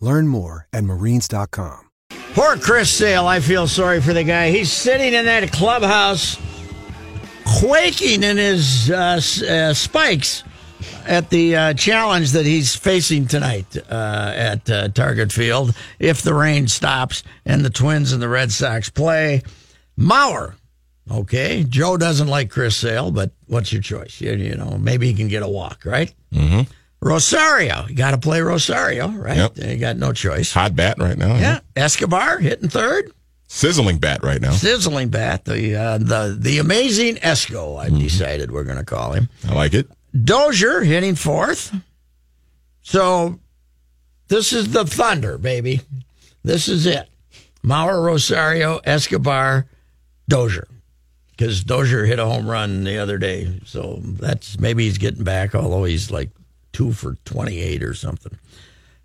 Learn more at marines.com. Poor Chris Sale. I feel sorry for the guy. He's sitting in that clubhouse, quaking in his uh, uh, spikes at the uh, challenge that he's facing tonight uh, at uh, Target Field if the rain stops and the Twins and the Red Sox play. Mauer. Okay. Joe doesn't like Chris Sale, but what's your choice? You, you know, maybe he can get a walk, right? Mm-hmm. Rosario. You got to play Rosario, right? Yep. You got no choice. Hot bat right now. Yeah. Escobar hitting third. Sizzling bat right now. Sizzling bat. The uh, the the amazing Esco, I've decided we're going to call him. I like it. Dozier hitting fourth. So this is the Thunder, baby. This is it. Mauer, Rosario, Escobar, Dozier. Because Dozier hit a home run the other day. So that's maybe he's getting back, although he's like two for 28 or something.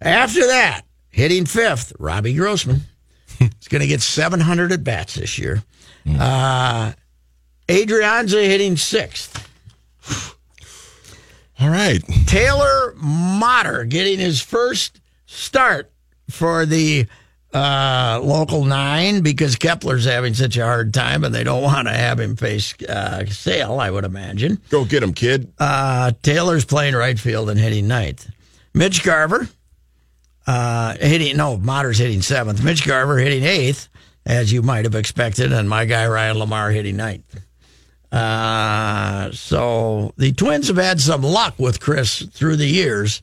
After that, hitting fifth, Robbie Grossman. He's going to get 700 at bats this year. Uh, Adrianza hitting sixth. All right. Taylor Motter getting his first start for the uh, local nine because Kepler's having such a hard time and they don't want to have him face uh, Sale, I would imagine. Go get him, kid. Uh, Taylor's playing right field and hitting ninth. Mitch Garver, uh, hitting, no, Motter's hitting seventh. Mitch Garver hitting eighth, as you might have expected, and my guy Ryan LaMarre hitting ninth. Uh, so the Twins have had some luck with Chris through the years,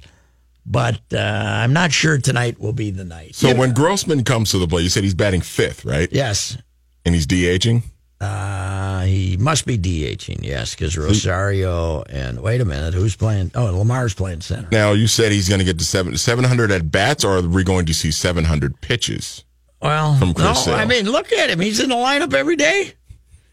but uh, I'm not sure tonight will be the night. So when Grossman comes to the plate, you said he's batting fifth, right? yes, And he's DHing. uh, he must be DHing, yes, because Rosario and wait a minute, who's playing? Oh, LaMarre's playing center. Now you said he's going to get to seven seven hundred at bats, or are we going to see seven hundred pitches? Well, From Chris no, Sale. I mean, look at him. He's in the lineup every day.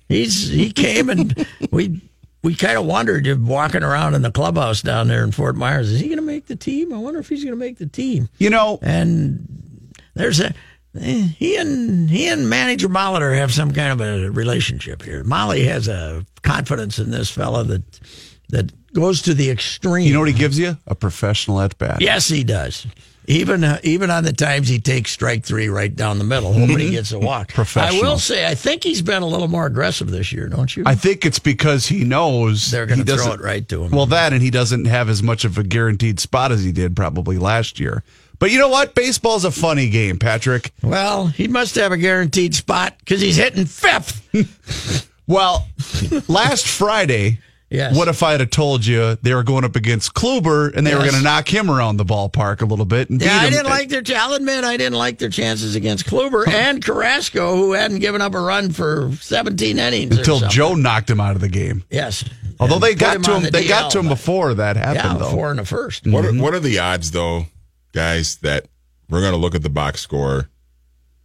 He's he came and we we kind of wondered if walking around in the clubhouse down there in Fort Myers, is he going to make the team? I wonder if he's going to make the team. You know, And there's a eh, he and he and manager Molitor have some kind of a relationship here. Molly has a confidence in this fella that that goes to the extreme. you know what he gives you? A professional at bat. Yes, he does. Even uh, even on the times he takes strike three right down the middle, hoping he gets a walk. I will say, I think he's been a little more aggressive this year, don't you? I think it's because he knows They're going to throw it right to him. Well, that and he doesn't have as much of a guaranteed spot as he did probably last year. But you know what? Baseball's a funny game, Patrick. well, he must have a guaranteed spot because he's hitting fifth. Well, last Friday, Yes. what if I had have told you they were going up against Kluber and they were going to knock him around the ballpark a little bit and Yeah, beat I didn't like their. I'll admit, I didn't like their chances against Kluber and Carrasco, who hadn't given up a run for 17 innings until something. Joe knocked him out of the game. Yes, Although And they put got to him, the they got to him before that happened. Yeah, though. four in the first. What are, mm-hmm. what are the odds, though, guys, that we're going to look at the box score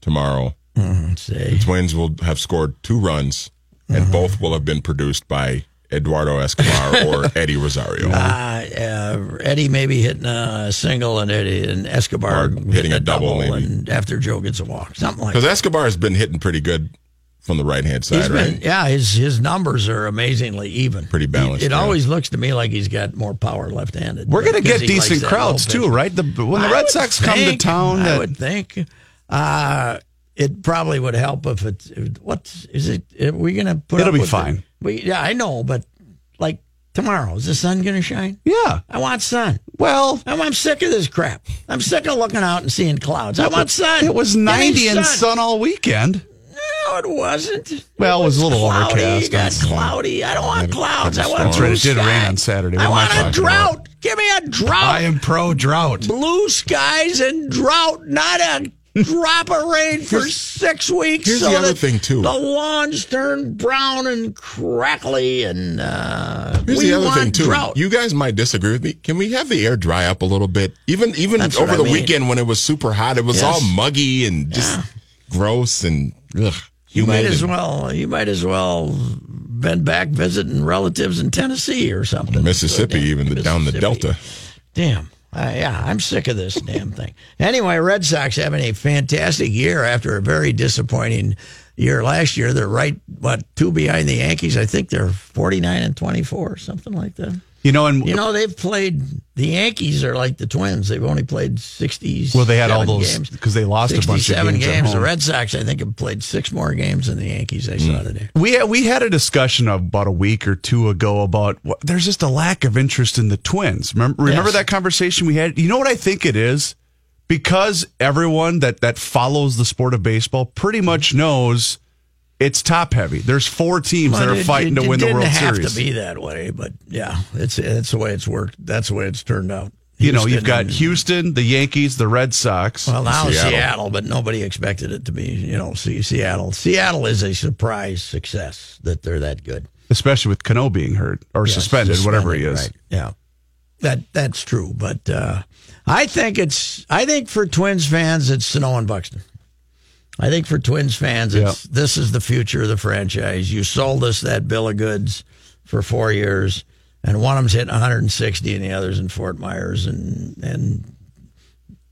tomorrow? Mm-hmm. Let's see. Twins will have scored two runs, and mm-hmm. both will have been produced by Eduardo Escobar or Eddie Rosario. Uh, uh, Eddie maybe hitting a single and Eddie and Escobar Or hitting a double, maybe. and after Joe gets a walk, something like that. Because. Escobar has been hitting pretty good from the right hand He's side, been, right? yeah, his his numbers are amazingly even, Pretty balanced, It, yeah. always looks to me like he's got more power left-handed. We're going to get decent crowds too, right? The, when the I Red would Sox come to town, I that, would think uh, it probably would help if it. What is it? Are we going to put? It'll up be with the- fine. We yeah, I know, but like tomorrow. Is the sun going to shine? Yeah. I want sun. Well, I'm, I'm sick of this crap. I'm sick of looking out and seeing clouds. I want sun. it was 90 and sun all weekend. No, it wasn't. Well, it was a little cloudy. overcast It got cloudy. I don't want clouds. I want blue it did sky. rain on Saturday. I What I want a drought. Give me a drought. I am pro drought. blue skies and drought, not a drop a rain for six weeks. here's so the other thing, too. The lawns turn brown and crackly, and uh, Here's we the other want thing too. drought. You guys might disagree with me. Can we have the air dry up a little bit? Even even That's over the mean. weekend when it was super hot, it was Yes. all muggy and just gross and ugh, you might as well. You might as well been back visiting relatives in Tennessee or something. Mississippi, So, even the, down the Delta. Damn. Uh, yeah, I'm sick of this damn thing. Anyway, Red Sox having a fantastic year after a very disappointing year last year. They're right, what, two behind the Yankees. I think they're 49 and 24, something like that. You know, and You know, they've played, the Yankees are like the Twins. They've only played 60. well, they had all those games. because they lost a bunch of 67 games. games. The. Red Sox, I think, have played six more games than the Yankees I saw mm. today. We had, we had a discussion about a week or two ago about what, there's just a lack of interest in the Twins. Remember, remember Yes. that conversation we had? You know what I think it is? Because everyone that that follows the sport of baseball pretty much knows it's top heavy. There's four teams that are it- fighting it- to win the World didn't have to be that way, but yeah, it's it's the way it's worked. That's the way it's turned out. you know, you've got Houston, the Yankees, the Red Sox. well now Seattle. Seattle. but nobody expected it to be. You know, see Seattle. Seattle is a surprise success that they're that good. especially with Cano being hurt or Yes, suspended, whatever he is. Right. Yeah, that that's true. But uh, I think it's I think for Twins fans it's Sano and Buxton. I think for Twins fans it's this is the future of the franchise. You sold us that bill of goods for four years, and one of them's hitting 160, and the other's in Fort Myers, and and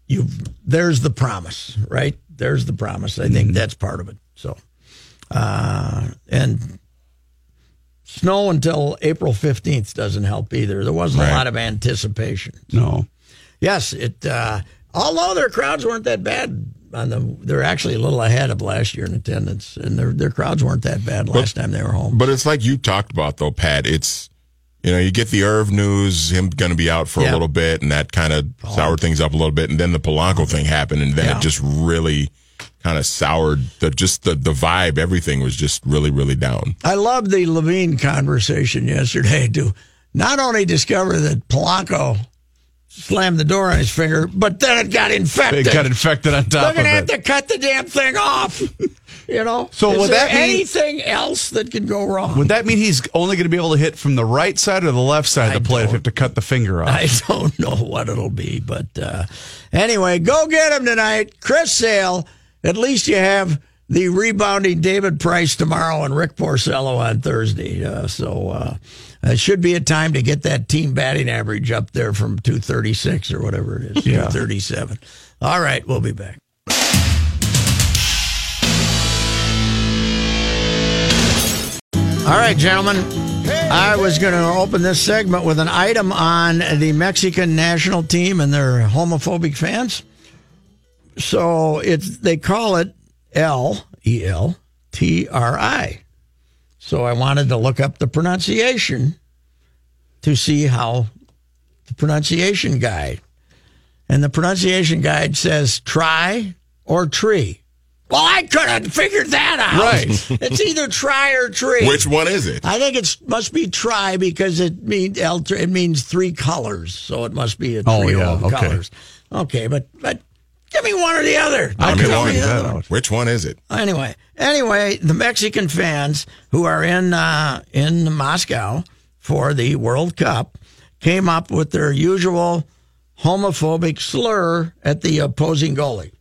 you there's the promise, right? There's the promise. I think that's part of it. So, uh, and snow until April 15th doesn't help either. There wasn't a lot of anticipation. No. Yes, it. Uh, although their crowds weren't that bad on the, they're actually a little ahead of last year in attendance, and their their crowds weren't that bad last time they were home. But it's like you talked about though, Pat. It's you know, you get the Irv news, him going to be out for Yeah. a little bit, and that kind of oh. soured things up a little bit. And then the Polanco thing happened, and then Yeah. it just really kind of soured the just the the vibe. Everything was just really really down. I loved the Levine conversation yesterday to not only discover that Polanco slammed the door on his finger, but then it got infected. It got infected on top They're gonna have to cut the damn thing off. You know. So Is would there that mean- anything else that could go wrong? Would that mean he's only going to be able to hit from the right side or the left side of the plate if you have to cut the finger off? I don't know what it'll be, but uh, anyway, go get him tonight, Chris Sale. At least you have the rebounding David Price tomorrow and Rick Porcello on Thursday. Uh, so uh, it should be a time to get that team batting average up there from 236 or whatever it is, Yeah. 237. All right, we'll be back. All right, gentlemen. I was going to open this segment with an item on the Mexican national team and their homophobic fans. So it's they call it L E L T R I. So I wanted to look up the pronunciation to see how the pronunciation guide. And the pronunciation guide says try or tree. Well, I couldn't figure that out. Right. it's either try or tree. Which one is it? I think it must be try because it means it means three colors, so it must be a Oh, yeah, of okay. colors. Okay, but but give me one or the other. I Don't can tell me the other one. Which one is it? Anyway, anyway, the Mexican fans who are in uh, in Moscow for the World Cup came up with their usual homophobic slur at the opposing goalie.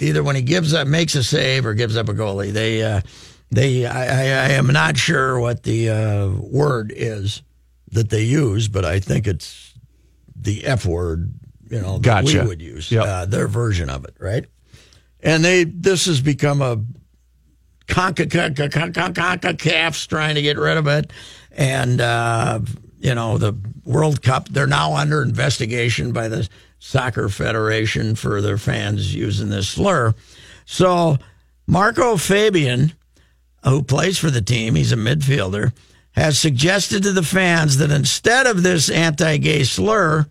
Either when he gives up, makes a save, or gives up a goalie. They, uh, they, I, I, I am not sure what the uh, word is that they use, but I think it's the F word. You know, that Gotcha. we would use Yep. uh, their version of it, right? And they, this has become a CONCACAF's trying to get rid of it. And, uh, you know, the World Cup, they're now under investigation by the Soccer Federation for their fans using this slur. So Marco Fabian, who plays for the team, he's a midfielder, has suggested to the fans that instead of this anti-gay slur,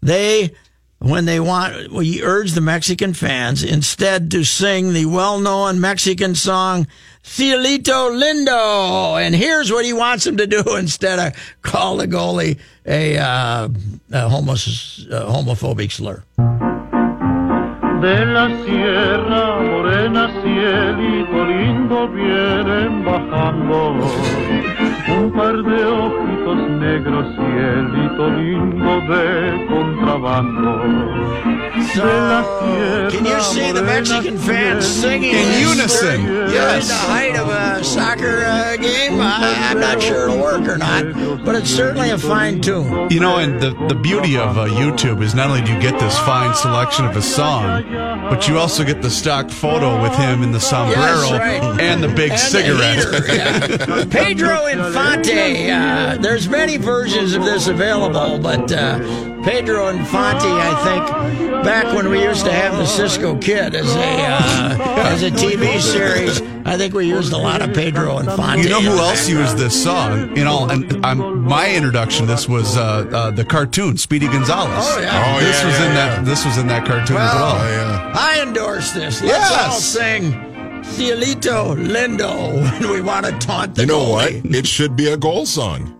they when they want we urge the Mexican fans instead to sing the well-known Mexican song Cielito Lindo. And here's what he wants them to do instead of call the goalie a, uh, a homos- homophobic slur. De la sierra morena, cielito lindo, vienen bajando. Un par de ojitos negros, cielito lindo de contrabando. So, can you see the Mexican fans singing In unison, yes. the height of a soccer uh, game? I, I'm not sure it'll work or not, but it's certainly a fine tune. You know, and the, the beauty of uh, YouTube is not only do you get this fine selection of a song, but you also get the stock photo with him in the sombrero Yes, right. and the big And the cigarette. heater, yeah. Pedro Infante. Uh, there's many versions of this available, but uh, Pedro Infante, I think, back when we used to have the Cisco Kid as a uh, as a TV series, I think we used a lot of Pedro Infante. You know who else used this song? In all, and I'm, my introduction. to This was uh, uh, the cartoon Speedy Gonzales. Oh, yeah. Oh, this yeah, was yeah, in yeah. that. This was in that cartoon as Well, well. Oh, yeah. I endorse this. Let's Yes. all sing Cielito Lindo when we want to taunt the You know what? It should be a goal song.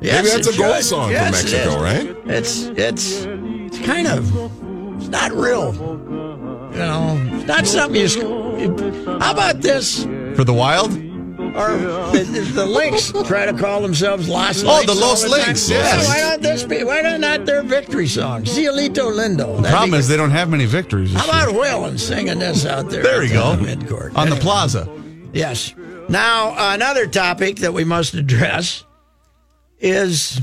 Yes, Maybe that's a goal should. song Yes, for Mexico, is. right? It's it's it's kind of it's not real. You know, it's not something you. How about this? For the Wild. Or the, the Lynx try to call themselves Los Oh, Lynx the Los. Lynx, Yeah, yes. why not this be? Why don't not their victory song? Cielito Lindo. That'd Problem is they don't have many victories. How about. Whalen singing this out there? There you go. Midcourt. on the plaza. Yes. Now, another topic that we must address is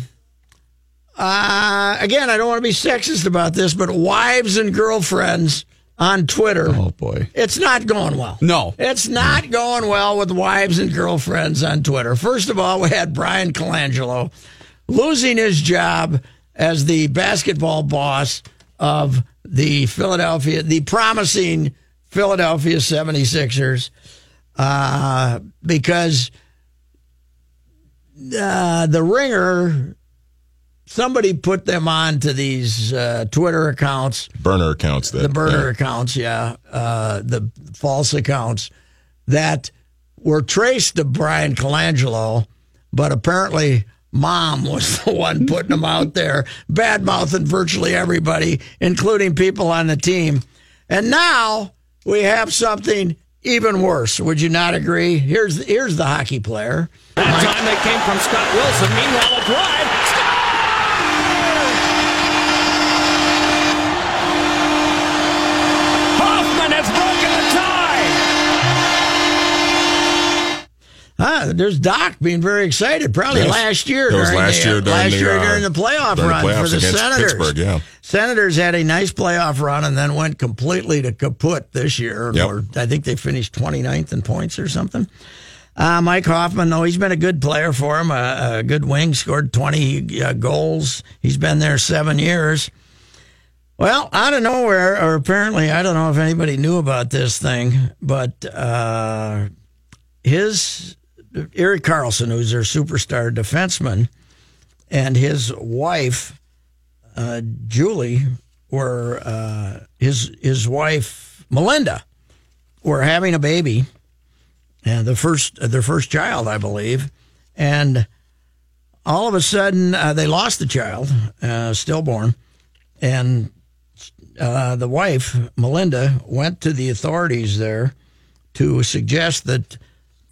uh, again, I don't want to be sexist about this, but wives and girlfriends on Twitter. Oh boy. It's not going well. No. It's not going well with wives and girlfriends on Twitter. First of all, we had Bryan Colangelo losing his job as the basketball boss of the Philadelphia, the promising Philadelphia 76ers, uh, because uh, the ringer, somebody put them on to these uh, Twitter accounts Burner accounts that the burner yeah. accounts, yeah, uh, the false accounts that were traced to Bryan Colangelo, but apparently mom was the one putting them out there, bad mouthing virtually everybody, including people on the team. And now we have something even worse. Would you not agree? Here's here's the hockey player. That time they came from Scott Wilson. Meanwhile, a drive. Ah, there's Doc being very excited. Probably Yes. last year. It was last the, year during last the, year uh, during the playoff during the run for the Senators. Pittsburgh, yeah. Senators had a nice playoff run and then went completely to kaput this year. Yep. Or I think they finished 29th in points or something. Uh, Mike Hoffman, though, he's been a good player for him, a, a good wing, scored 20 uh, goals. He's been there seven years. Well, out of nowhere, or apparently, I don't know if anybody knew about this thing, but uh, his Erik Karlsson, who's their superstar defenseman, and his wife, uh, Julie, were uh, his his wife Melinda were having a baby, and the first their first child, I believe, and all of a sudden uh, they lost the child, uh, stillborn, and uh, the wife Melinda went to the authorities there to suggest that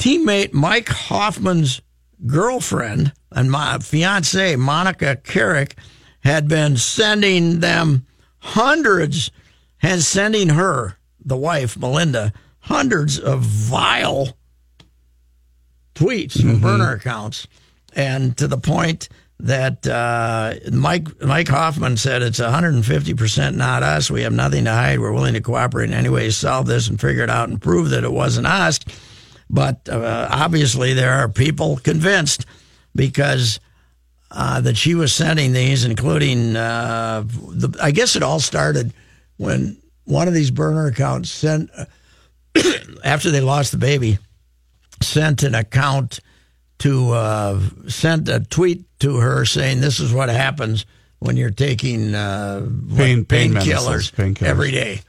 teammate Mike Hoffman's girlfriend and my fiance Monika Caryk had been sending them hundreds, had sending her, the wife Melinda, hundreds of vile tweets from burner accounts, and to the point that uh, Mike Mike Hoffman said it's 150 percent not us. We have nothing to hide. We're willing to cooperate in any way to solve this and figure it out and prove that it wasn't us. But uh, obviously, there are people convinced because uh, that she was sending these, including uh, the. I guess it all started when one of these burner accounts sent after they lost the baby, sent an account to uh, sent a tweet to her saying this is what happens when you're taking uh, Pain- pain painkillers medicines, painkillers. every day,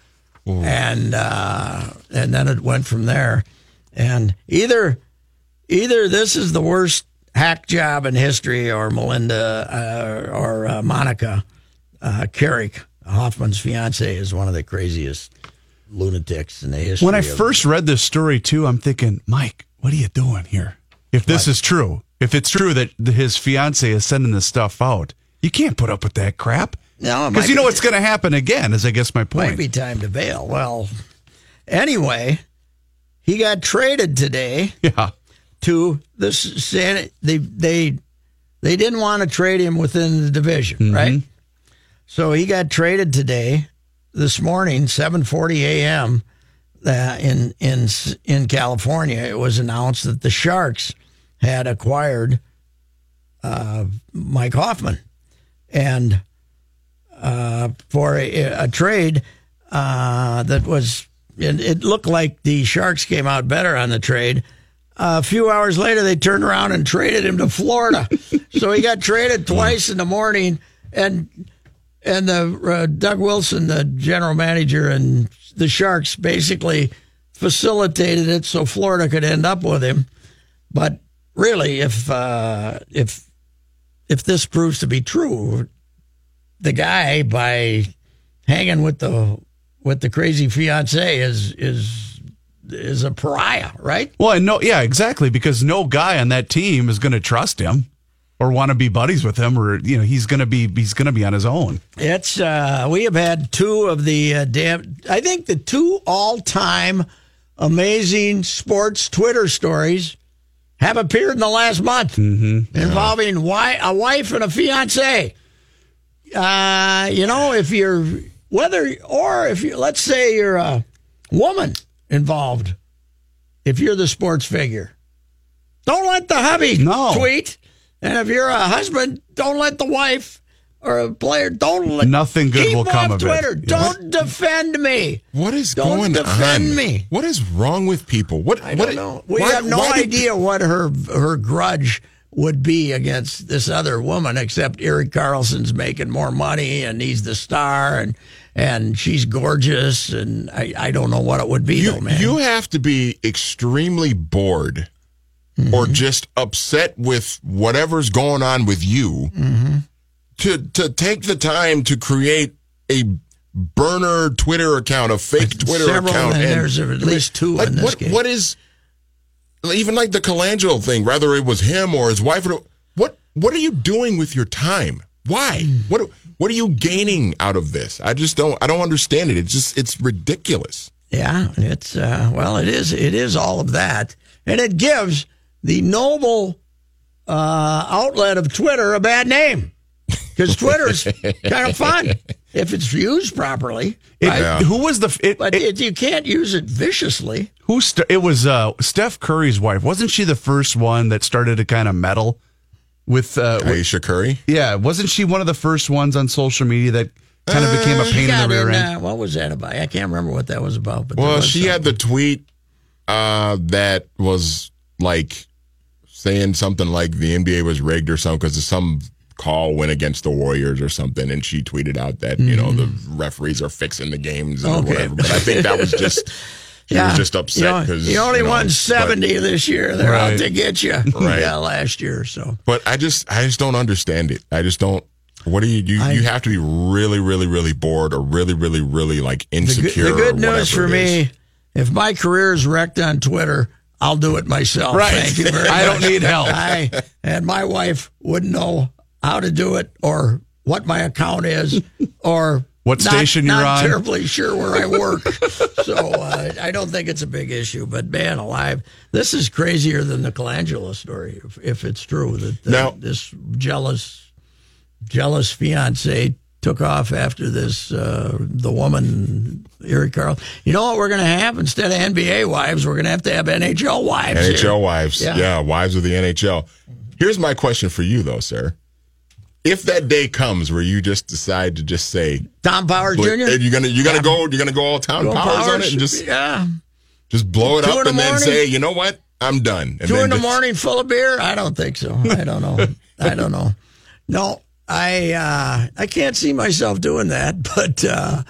and uh, and then it went from there. And either either this is the worst hack job in history, or Melinda uh, or uh, Monika uh, Caryk, Hoffman's fiance, is one of the craziest lunatics in the history. When I first read this story too, I'm thinking, Mike, what are you doing here? If this is true, if it's true that his fiance is sending this stuff out, you can't put up with that crap. No, because you know be- what's going to happen again. Is I guess my point. might be time to bail. Well, anyway, he got traded today Yeah. to the San. They they they didn't want to trade him within the division, Mm-hmm. right? So he got traded today, this morning, seven forty a.m. Uh, in in in California. It was announced that the Sharks had acquired uh, Mike Hoffman, and uh, for a, a trade uh, that was. It, it looked like the Sharks came out better on the trade. a few hours later, they turned around and traded him to Florida. so he got traded twice in the morning, and and the uh, Doug Wilson, the general manager, and the Sharks basically facilitated it so Florida could end up with him. But really, if uh, if if this proves to be true, the guy by hanging with the with the crazy fiance is is is a pariah, right? Well, and no, yeah, exactly. Because no guy on that team is going to trust him or want to be buddies with him, or you know, he's going to be he's going to be on his own. It's uh, we have had two of the uh, damn. I think the two all-time amazing sports Twitter stories have appeared in the last month involving wi- a wife and a fiance. Uh, you know, if you're whether or if you let's say you're a woman involved, if you're the sports figure, don't let the hubby No. tweet, and if you're a husband, don't let the wife or a player don't let Nothing good keep will come off of. Twitter. Yes. Don't defend me. What is going on? Don't going defend on? me. What is wrong with people? What I what, don't know. We why- have no why do idea what her her grudge would be against this other woman, except Erik Karlsson's making more money and he's the star and and she's gorgeous and I, I don't know what it would be you, though, man. you have to be extremely bored Mm-hmm. or just upset with whatever's going on with you Mm-hmm. to to take the time to create a burner Twitter account, a fake Twitter Several, account. and there's at least two like in this what case. what is even like the Colangelo thing, whether it was him or his wife or what what are you doing with your time? Why? Hmm. What what are you gaining out of this? I just don't I don't understand it. It's just it's ridiculous. Yeah, it's uh, well, it is. It is all of that, and it gives the noble uh, outlet of Twitter a bad name because Twitter's kind of fun if it's used properly. It, right? Who was the? It, But it- it, you can't use it viciously. who? St- it was uh, Steph Curry's wife. Wasn't she the first one that started to kind of meddle with? Uh, with- Ayesha Curry. yeah, wasn't she one of the first ones on social media that kind of became a pain in the rear in, end? uh, what was that about? I can't remember what that was about. But Well, was she had the tweet uh, that was like saying something like the NBA was rigged or something because some call went against the Warriors or something, and she tweeted out that you know the referees are fixing the games or Mm-hmm. Okay. whatever. But I think that was just she was just upset You, know, because you only won seventy this year. They're out to get you. Right. Yeah, last year. So But I just I just don't understand it. I just don't. What do you you, you have to be really really really bored or really really really like the good, insecure. the good or news for whatever it is. me, if my career is wrecked on Twitter, I'll do it myself. Right. Thank you very much. I don't need help. I and my wife wouldn't know how to do it or what my account is or What not- station you're on? not on. terribly sure where I work. so uh, I don't think it's a big issue. But man, alive, this is crazier than the Colangelo story. If, if it's true that, that Now- this jealous, jealous fiance took off after this uh, the woman Eric Carl. You know what we're going to have instead of NBA wives, we're going to have to have NHL wives. NHL here. wives. Yeah. Yeah. wives of the NHL. Here's my question for you, though, sir. If that day comes where you just decide to just say, Tom Powers Jr. you're gonna you're gonna go you're gonna go all town Go powers, on it and just yeah. just blow it Two up the and then say, you know what? I'm done. And Two in the just- morning, full of beer? I don't think so. I don't know. I don't know. No, I uh, I can't see myself doing that. But uh,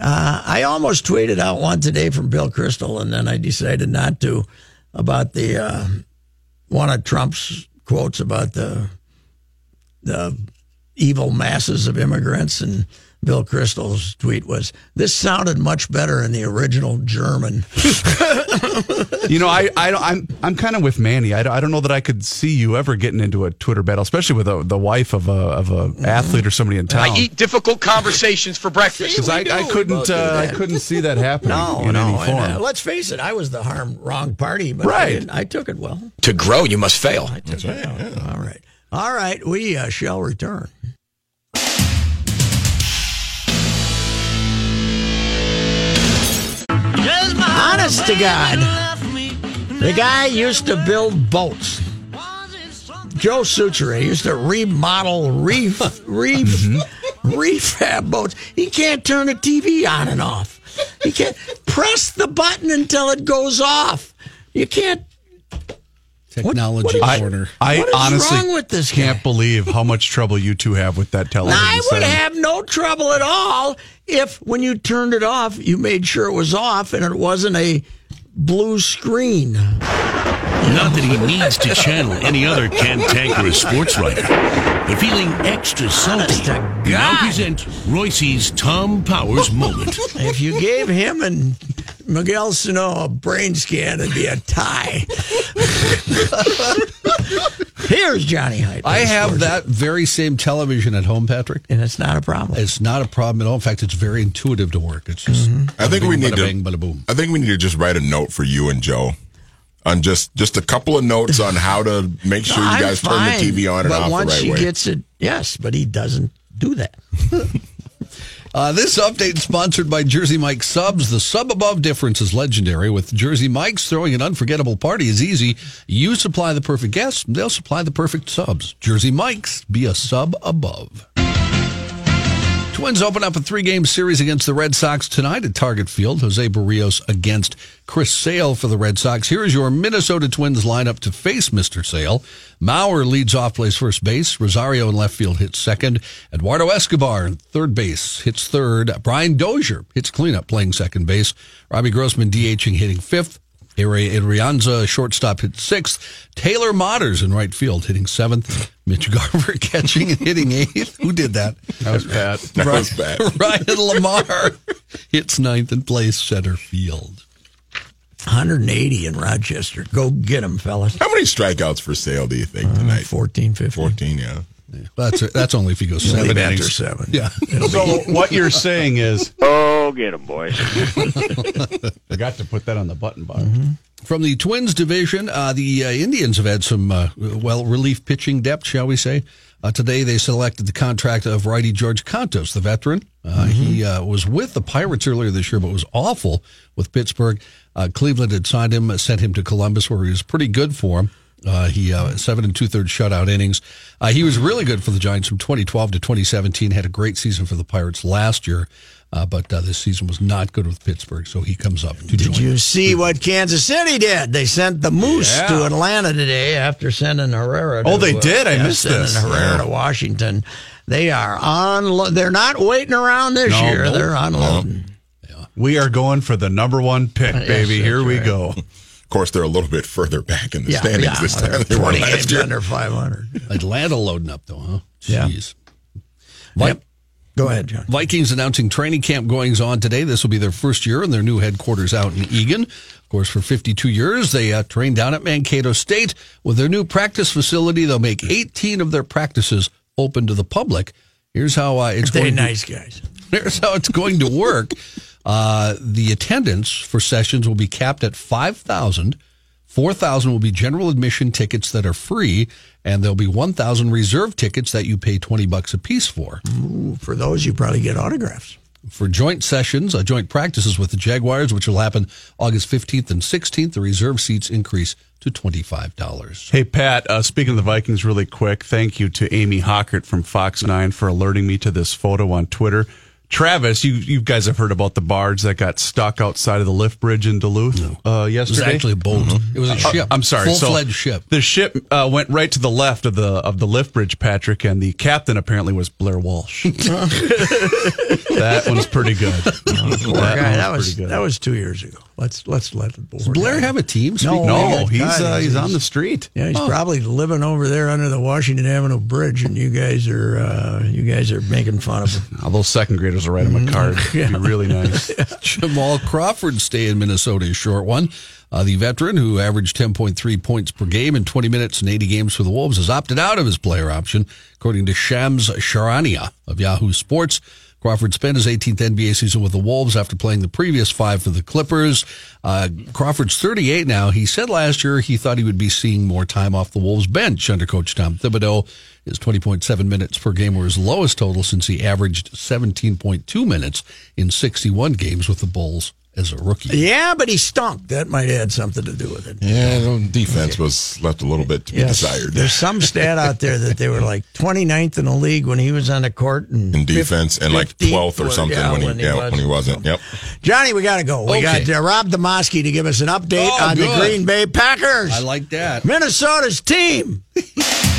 uh, I almost tweeted out one today from Bill Kristol, and then I decided not to about the uh, one of Trump's quotes about the the evil masses of immigrants and. Bill Kristol's tweet was, "This sounded much better in the original German." You know, I, I I'm I'm kind of with Manny. I, don't- I don't know that I could see you ever getting into a Twitter battle, especially with a, the wife of a of a athlete or somebody in town. I eat difficult conversations for breakfast. because I, I couldn't uh, I couldn't see that happening No, in no. any and, uh, let's face it, I was the harm wrong party, but I, Right. didn't- I took it well. To grow, you must fail. I took it well. All right, all right. We uh, shall return. Honest to God, the guy used to build boats. Joe Soucheray used to remodel, re, re, refab boats. He can't turn a TV on and off. He can't press the button until it goes off. You can't. Technology what is- I, corner. I What is honestly wrong with this can't guy? believe how much trouble you two have with that television. I would set. have no trouble at all if, when you turned it off, you made sure it was off and it wasn't a blue screen. Not that he needs to channel any other cantankerous sports writer, but feeling extra salty. Honest We now present Royce's Tom Powers moment. If you gave him and Miguel Sano a brain scan, it'd be a tie. Here's Johnny Hyde. I have that very same television at home, Patrick. And it's not a problem. It's not a problem at all. In fact, it's very intuitive to work. It's just mm-hmm. I think we need bada to. bang, bada boom. I think we need to just write a note for you and Joe, on just just a couple of notes on how to make sure you I'm guys turn the TV on and but off the once right he way. gets it, yes, but he doesn't do that. Uh, this update is sponsored by Jersey Mike Subs. The sub above difference is legendary. With Jersey Mike's, throwing an unforgettable party is easy. You supply the perfect guests, they'll supply the perfect subs. Jersey Mike's, be a sub above. Twins open up a three game series against the Red Sox tonight at Target Field. Jose Berrios against Chris Sale for the Red Sox. Here is your Minnesota Twins lineup to face Mr. Sale. Mauer leads off, plays first base. Rosario in left field hits second. Eduardo Escobar in third base hits third. Brian Dozier hits cleanup, playing second base. Robbie Grossman DHing, hitting fifth. Adrianza, shortstop, hit sixth. Taylor Motters in right field, hitting seventh. Mitch Garver catching and hitting eighth. Who did that? That was Pat. That was bad. Ryan LaMarre hits ninth and plays center field. 180 in Rochester. Go get him, fellas. How many strikeouts for sale do you think tonight? 14, 15. 14, yeah. That's that's only if he goes seven Leave after seven. Yeah. So what you're saying is, Oh, get 'em, boys. forgot to put that on the button box. From the Twins division, uh, the uh, Indians have had some, uh, well, relief pitching depth, shall we say. Uh, today they selected the contract of righty George Kontos, the veteran. Uh, He uh, was with the Pirates earlier this year, but was awful with Pittsburgh. Uh, Cleveland had signed him, uh, sent him to Columbus, where he was pretty good for him. Uh, he uh, seven and two thirds shutout innings. Uh, he was really good for the Giants from 2012 to 2017. Had a great season for the Pirates last year, uh, but uh, this season was not good with Pittsburgh. So he comes up to Did you see what Kansas City did? They sent the Moose Yeah. to Atlanta today after sending Herrera. To, Oh, they did? I missed sending this. Herrera to Washington. They are on. They're not waiting around this No, year. They're unloading. We are going for the number one pick, Yes, baby. Here we right. go. Of course, they're a little bit further back in the Yeah, standings yeah. this time They're than they were 20 last games year. under 500. Atlanta loading up though, huh? Yeah. Jeez. Vi- Yep. Go ahead, John. Vikings announcing training camp goings on today. This will be their first year in their new headquarters out in Eagan. Of course, for 52 years, they uh, trained down at Mankato State. With their new practice facility, they'll make 18 of their practices open to the public. Here's how uh, it's They going. To, nice guys. here's how it's going to work. Uh, the attendance for sessions will be capped at 5,000. 4,000 will be general admission tickets that are free, and there'll be 1,000 reserve tickets that you pay 20 bucks a piece for. Ooh, for those, you probably get autographs. For joint sessions, uh, joint practices with the Jaguars, which will happen August 15th and 16th, the reserve seats increase to $25. Hey, Pat, uh, speaking of the Vikings really quick, thank you to Amy Hockert from Fox 9 for alerting me to this photo on Twitter. Travis, you you guys have heard about the barge that got stuck outside of the lift bridge in Duluth uh, It was actually a boat. It was a ship. I'm sorry, full so fledged ship. The ship uh, went right to the left of the of the lift bridge, Patrick, and the captain apparently was Blair Walsh. that one's pretty good. Poor That guy. That was good. that was two years ago. Let's let's let the board. Does Blair have a team? Speaking no, of- he's God, uh, he's- he's on the street. Yeah, he's probably living over there under the Washington Avenue Bridge, and you guys are uh, you guys are making fun of him. All those second graders will write him a card. It'd be really nice. Jamal Crawford's stay in Minnesota is a short one. Uh, the veteran, who averaged 10.3 points per game in 20 minutes and 80 games for the Wolves, has opted out of his player option, according to Shams Charania of Yahoo Sports. Crawford spent his 18th NBA season with the Wolves after playing the previous five for the Clippers. Uh, Crawford's 38 now. He said last year he thought he would be seeing more time off the Wolves bench under coach Tom Thibodeau. His 20.7 minutes per game were his lowest total since he averaged 17.2 minutes in 61 games with the Bulls as a rookie. Yeah, but he stunk. That might add something to do with it. Yeah, the defense was left a little bit to be Yes. desired. There's some stat out there that they were like 29th in the league when he was on the court and in defense and like 12th or something yeah, when he, yeah, was. when he wasn't. Yep. Johnny, we got to go. We Okay. got uh, Rob Demovsky to give us an update Oh, on the. Green Bay Packers. I like that. Minnesota's team.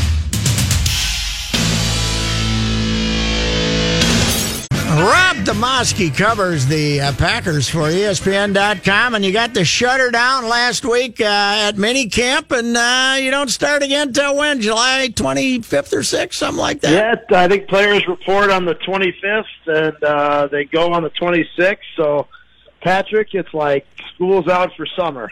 Rob Demovsky covers the uh, Packers for ESPN.com, and you got the shutter down last week uh, at minicamp, and uh, you don't start again till when? July 25th or 6th, something like that? Yeah, I think players report on the 25th, and uh, they go on the 26th. So, Patrick, it's like school's out for summer.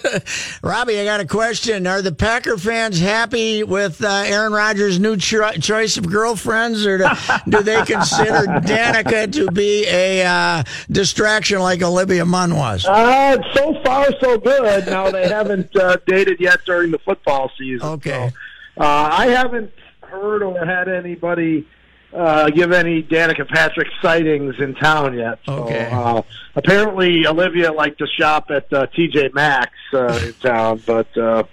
Robbie, I got a question. Are the Packer fans happy with uh, Aaron Rodgers' new cho- choice of girlfriends, or do, do they consider Danica to be a uh, distraction like Olivia Munn was? Uh, so far, so good. Now they haven't uh, dated yet during the football season. Okay. So, uh, I haven't heard or had anybody uh, give any Danica Patrick sightings in town yet. So, Okay. uh, apparently, Olivia liked to shop at uh, TJ Maxx uh, in town, but uh,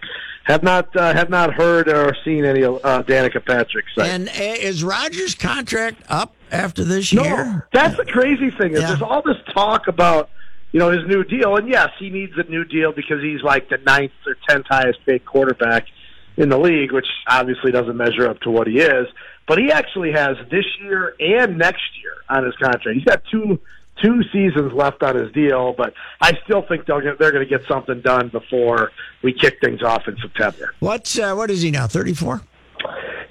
have not uh, have not heard or seen any uh, Danica Patrick sightings. And uh, is Rodgers' contract up after this year? No, year? that's the crazy thing is Yeah. there's all this talk about you know his new deal, and yes, he needs a new deal because he's like the ninth or tenth highest paid quarterback in the league, which obviously doesn't measure up to what he is. But he actually has this year and next year on his contract. He's got two two seasons left on his deal, but I still think they'll get, they're going to get something done before we kick things off in September. What's uh, what is he now? Thirty four.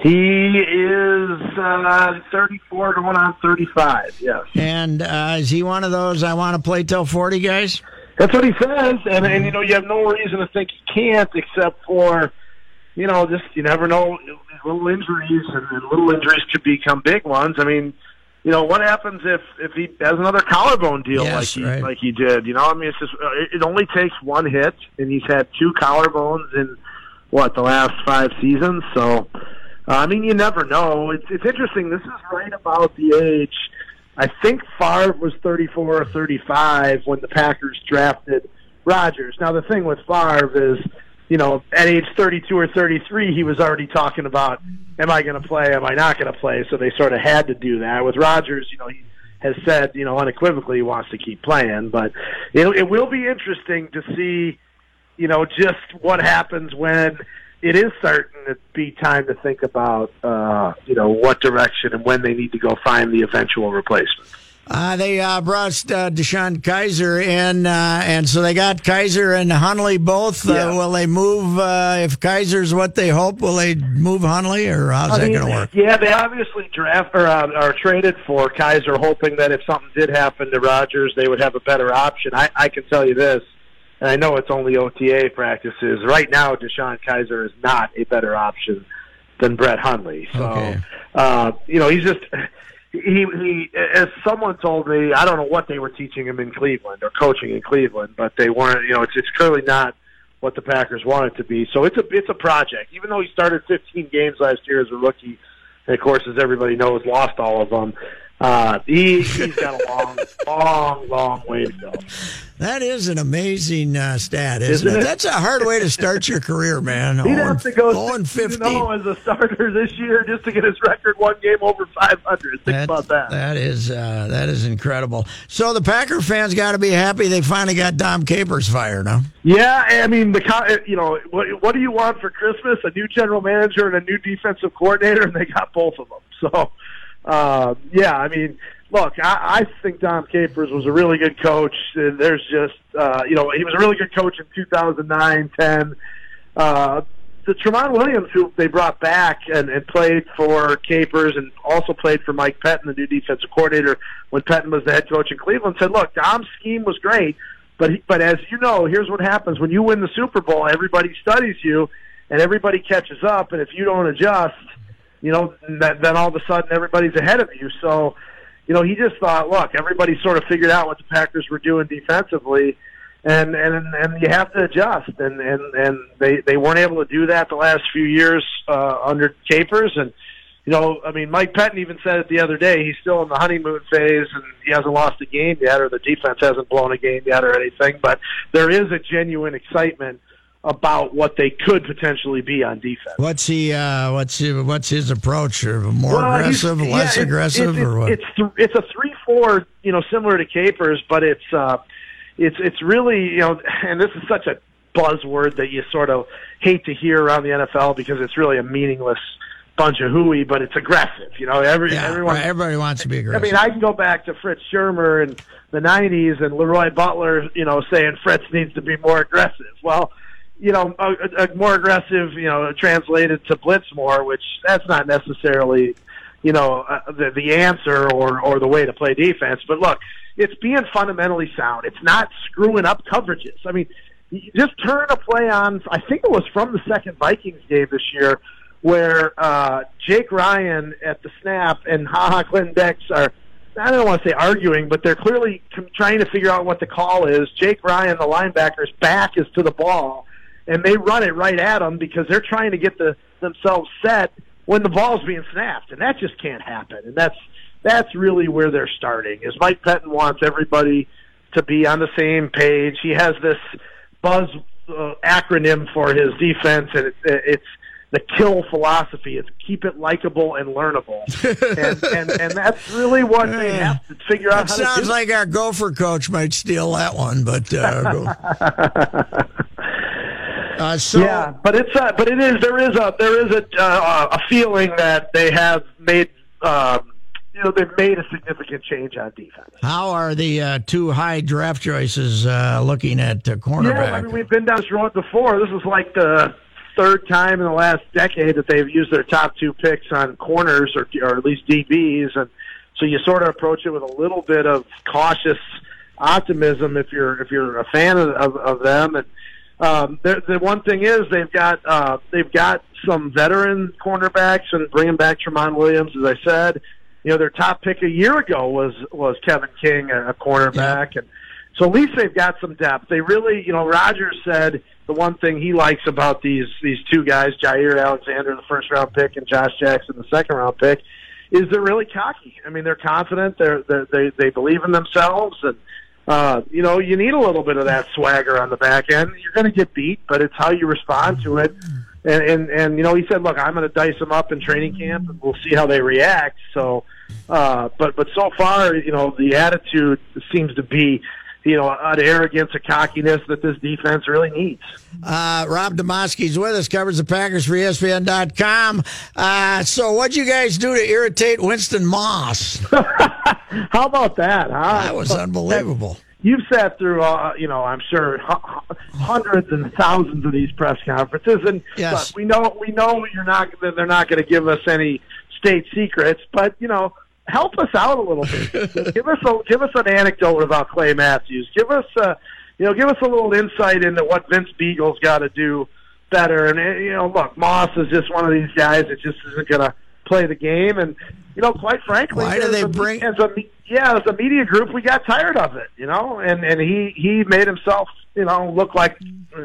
He is uh, 34 going on 35. Yes. And uh, is he one of those I want to play till forty guys? That's what he says, and and you know you have no reason to think he can't, except for you know just you never know little injuries, and, and little injuries could become big ones. I mean, you know what happens if if he has another collarbone deal Yes, like he right. like he did? You know, I mean, it's just uh, it, it only takes one hit, and he's had two collarbones in what the last five seasons. So, uh, I mean, you never know. It's it's interesting. This is right about the age. I think Favre was 34 or 35 when the Packers drafted Rodgers. Now the thing with Favre is, you know, at age 32 or 33, he was already talking about, am I going to play? Am I not going to play? So they sort of had to do that. With Rodgers, you know, he has said, you know, unequivocally he wants to keep playing. But it, it will be interesting to see, you know, just what happens when it is starting to be time to think about, uh, you know, what direction and when they need to go find the eventual replacement. Uh, they uh, brought uh, DeShone Kizer in, uh, and so they got Kizer and Hundley both. Uh, Yeah. Will they move uh, if Kizer's what they hope? Will they move Hundley, or how's I that going to work? Yeah, they obviously draft or uh, are traded for Kizer, hoping that if something did happen to Rodgers, they would have a better option. I, I can tell you this, and I know it's only OTA practices. Right now, DeShone Kizer is not a better option than Brett Hundley. So, Okay. uh, you know, he's just he he. As someone told me, I don't know what they were teaching him in Cleveland or coaching in Cleveland, but they weren't. You know, it's it's clearly not what the Packers want it to be. So it's a it's a project. Even though he started 15 games last year as a rookie, and of course, as everybody knows, lost all of them. Uh, he he's got a long, long, long way to go. That is an amazing uh, stat, isn't, Isn't it? it? That's a hard way to start your career, man. He'd have to go going 16 50. as a starter this year just to get his record one game over 500. Think That- about that. That is uh, that is incredible. So the Packer fans got to be happy they finally got Dom Capers fired, huh? Yeah, I mean the you know what what do you want for Christmas? A new general manager and a new defensive coordinator, and they got both of them. So, uh, yeah, I mean, look, I, I think Dom Capers was a really good coach. There's just uh, you know he was a really good coach in 2009, 10. Uh, the Tramon Williams, who they brought back and, and played for Capers and also played for Mike Pettine, the new defensive coordinator, when Pettine was the head coach in Cleveland, said, "Look, Dom's scheme was great, but he, but as you know, here's what happens when you win the Super Bowl. Everybody studies you, and everybody catches up. And if you don't adjust, you know, that, then all of a sudden everybody's ahead of you. So, you know, he just thought, look, everybody sort of figured out what the Packers were doing defensively, and and and you have to adjust. And and and they they weren't able to do that the last few years uh, under Capers. And you know, I mean, Mike Pettine even said it the other day. He's still in the honeymoon phase, and he hasn't lost a game yet, or the defense hasn't blown a game yet, or anything. But there is a genuine excitement about what they could potentially be on defense. What's he? Uh, what's he, what's his approach? Or more Well, aggressive, yeah, less it's- aggressive, it's, or what? It's th- it's a three four, you know, similar to Capers, but it's uh, it's it's really you know, and this is such a buzzword that you sort of hate to hear around the NFL because it's really a meaningless bunch of hooey, but it's aggressive. You know, every yeah, everyone right, everybody wants to be aggressive. I mean, I can go back to Fritz Shurmur in the '90s and Leroy Butler, you know, saying Fritz needs to be more aggressive. Well, you know, a, a more aggressive, you know, translated to blitz more, which that's not necessarily, you know, uh, the the answer or or the way to play defense. But look, it's being fundamentally sound. It's not screwing up coverages. I mean, just turn a play on. I think it was from the second Vikings game this year where uh, Jake Ryan at the snap and Ha Ha Clinton-Dix are, I don't want to say arguing, but they're clearly trying to figure out what the call is. Jake Ryan, the linebacker's back is to the ball, and they run it right at them because they're trying to get the, themselves set when the ball's being snapped, and that just can't happen. And that's that's really where they're starting. Is Mike Pettine wants everybody to be on the same page. He has this buzz uh, acronym for his defense, and it, it's the kill philosophy. It's keep it likable and learnable, and, and and that's really what they have to figure out. That how to sounds do. like our Gopher coach might steal that one, but uh, uh, so yeah, but it's uh, but it is there is a there is a uh, a feeling that they have made um, you know they've made a significant change on defense. how are the uh, two high draft choices uh, looking at uh, cornerback? Yeah, I mean we've been down this road before. This is like the third time in the last decade that they've used their top two picks on corners or or at least DBs, and so you sort of approach it with a little bit of cautious optimism if you're if you're a fan of, of, of them. And um, the, the one thing is they've got uh, they've got some veteran cornerbacks and bringing back Tramon Williams, as I said. You know, their top pick a year ago was was Kevin King, a, cornerback, and so at least they've got some depth. They really, you know, Rodgers said the one thing he likes about these these two guys, Jaire Alexander, the first round pick, and Josh Jackson, the second round pick, is they're really cocky. I mean, they're confident. They're, they're they they believe in themselves, and uh, you know, you need a little bit of that swagger on the back end. You're going to get beat, but it's how you respond to it. And and and you know, he said, "Look, I'm going to dice them up in training camp, and we'll see how they react." So, uh, but but so far, you know, the attitude seems to be, you know, an arrogance, a cockiness that this defense really needs. Uh, Rob Demovsky's with us, covers the Packers for ESPN.com. Uh, so, what'd you guys do to irritate Winston Moss? How about that? Huh? That was unbelievable. You've sat through, uh, you know, I'm sure hundreds and thousands of these press conferences, and Yes. we know we know you're not they're not going to give us any state secrets, but you know, help us out a little bit. give us a give us an anecdote about Clay Matthews. Give us, uh, you know, give us a little insight into what Vince Biegel's got to do better. And uh, you know, look, Moss is just one of these guys that just isn't going to play the game, and you know, quite frankly, Why do they a- bring- as a yeah, as a media group, we got tired of it, you know, and and he he made himself, you know, look like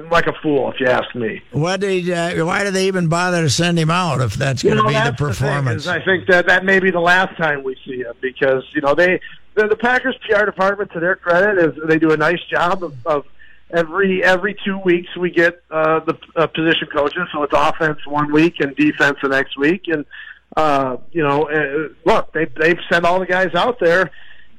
like a fool, if you ask me. What did? Uh, why did they even bother to send him out if that's going to be the performance? is I think that that may be the last time we see him because you know they the, the Packers PR department, to their credit, is they do a nice job of, of every every two weeks we get uh, the uh, position coaches, so it's offense one week and defense the next week, and uh, you know, uh, look, they they've sent all the guys out there.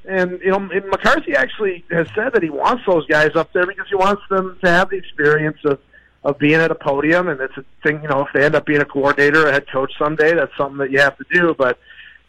And you know, and McCarthy actually has said that he wants those guys up there because he wants them to have the experience of of being at a podium, and it's a thing. You know, if they end up being a coordinator, a head coach someday, that's something that you have to do. But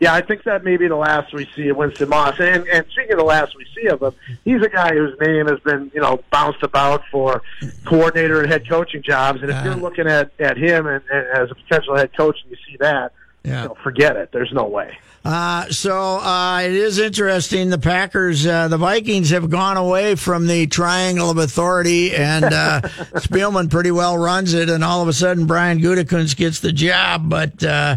yeah, I think that may be the last we see of Winston Moss. And, and speaking of the last we see of him, he's a guy whose name has been you know bounced about for coordinator and head coaching jobs. And if you're uh-huh. looking at at him and, and as a potential head coach, and you see that, Yeah. you know, forget it. There's no way. Uh, so uh, it is interesting. The Packers, uh, the Vikings have gone away from the triangle of authority, and uh, Spielman pretty well runs it. And all of a sudden, Brian Gutekunst gets the job. But uh,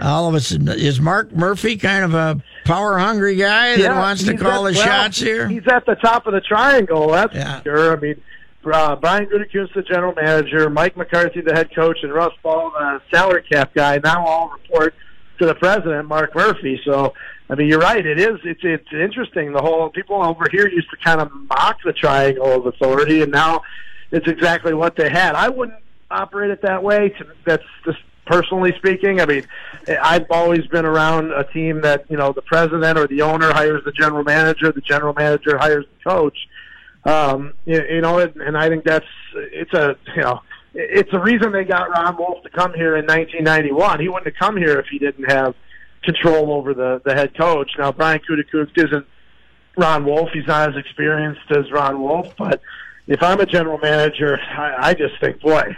all of a sudden, is Mark Murphy kind of a power hungry guy that wants to call at- the well, shots here? He's at the top of the triangle. That's Yeah. sure. I mean, uh, Brian Gutekunst, the general manager, Mike McCarthy, the head coach, and Russ Ball, the salary cap guy, now all report to the president, Mark Murphy. So, I mean, you're right. It is. It's it's interesting. The whole people over here used to kind of mock the triangle of authority, and now it's exactly what they had. I wouldn't operate it that way. To, that's just personally speaking. I mean, I've always been around a team that you know the president or the owner hires the general manager, the general manager hires the coach. Um, you, you know, and, and I think that's it's a you know it's the reason they got Ron Wolf to come here in 1991. He wouldn't have come here if he didn't have control over the the head coach. Now Brian Gutekunst isn't Ron Wolf. He's not as experienced as Ron Wolf, but if I'm a general manager, I, I just think, boy,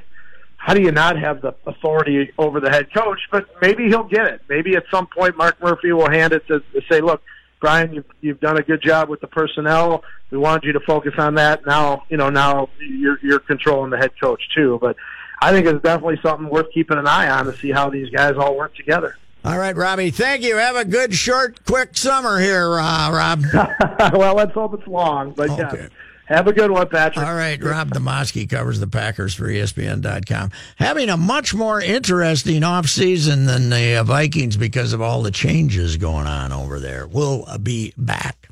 how do you not have the authority over the head coach? But maybe he'll get it. Maybe at some point Mark Murphy will hand it to, to say, look, Brian, you've, you've done a good job with the personnel. We wanted you to focus on that. Now, you know, now you're, you're controlling the head coach too. But I think it's definitely something worth keeping an eye on to see how these guys all work together. All right, Robbie. Thank you. Have a good, short, quick summer here, uh, Rob. well, let's hope it's long. But yeah, have a good one, Patrick. All right, Rob Demovsky covers the Packers for ESPN.com. Having a much more interesting offseason than the uh, Vikings because of all the changes going on over there. We'll uh, be back.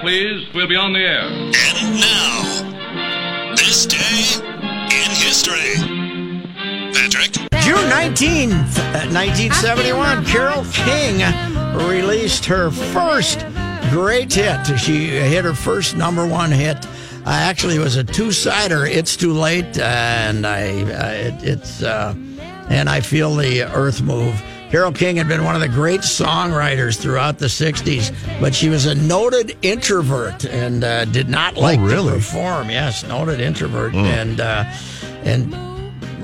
Please, we'll be on the air. And now, this day in history. Patrick? June 19th, uh, 1971, Carole King released her first great hit. She hit her first number one hit. Uh, actually, it was a two-sider. It's too late, and I uh, it, it's uh, and I feel the earth move. Carole King had been one of the great songwriters throughout the '60s, but she was a noted introvert and uh, did not like really? to perform. Yes, noted introvert, and uh, and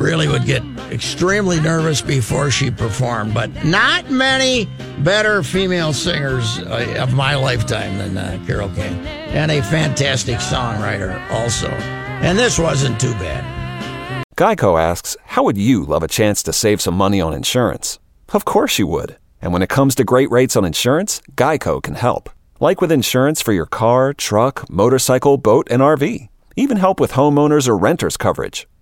really would get extremely nervous before she performed. But not many better female singers uh, of my lifetime than uh, Carole King, and a fantastic songwriter also. And this wasn't too bad. Geico asks, How would you love a chance to save some money on insurance? Of course you would. And when it comes to great rates on insurance, Geico can help. Like with insurance for your car, truck, motorcycle, boat, and RV. Even help with homeowners or renters coverage.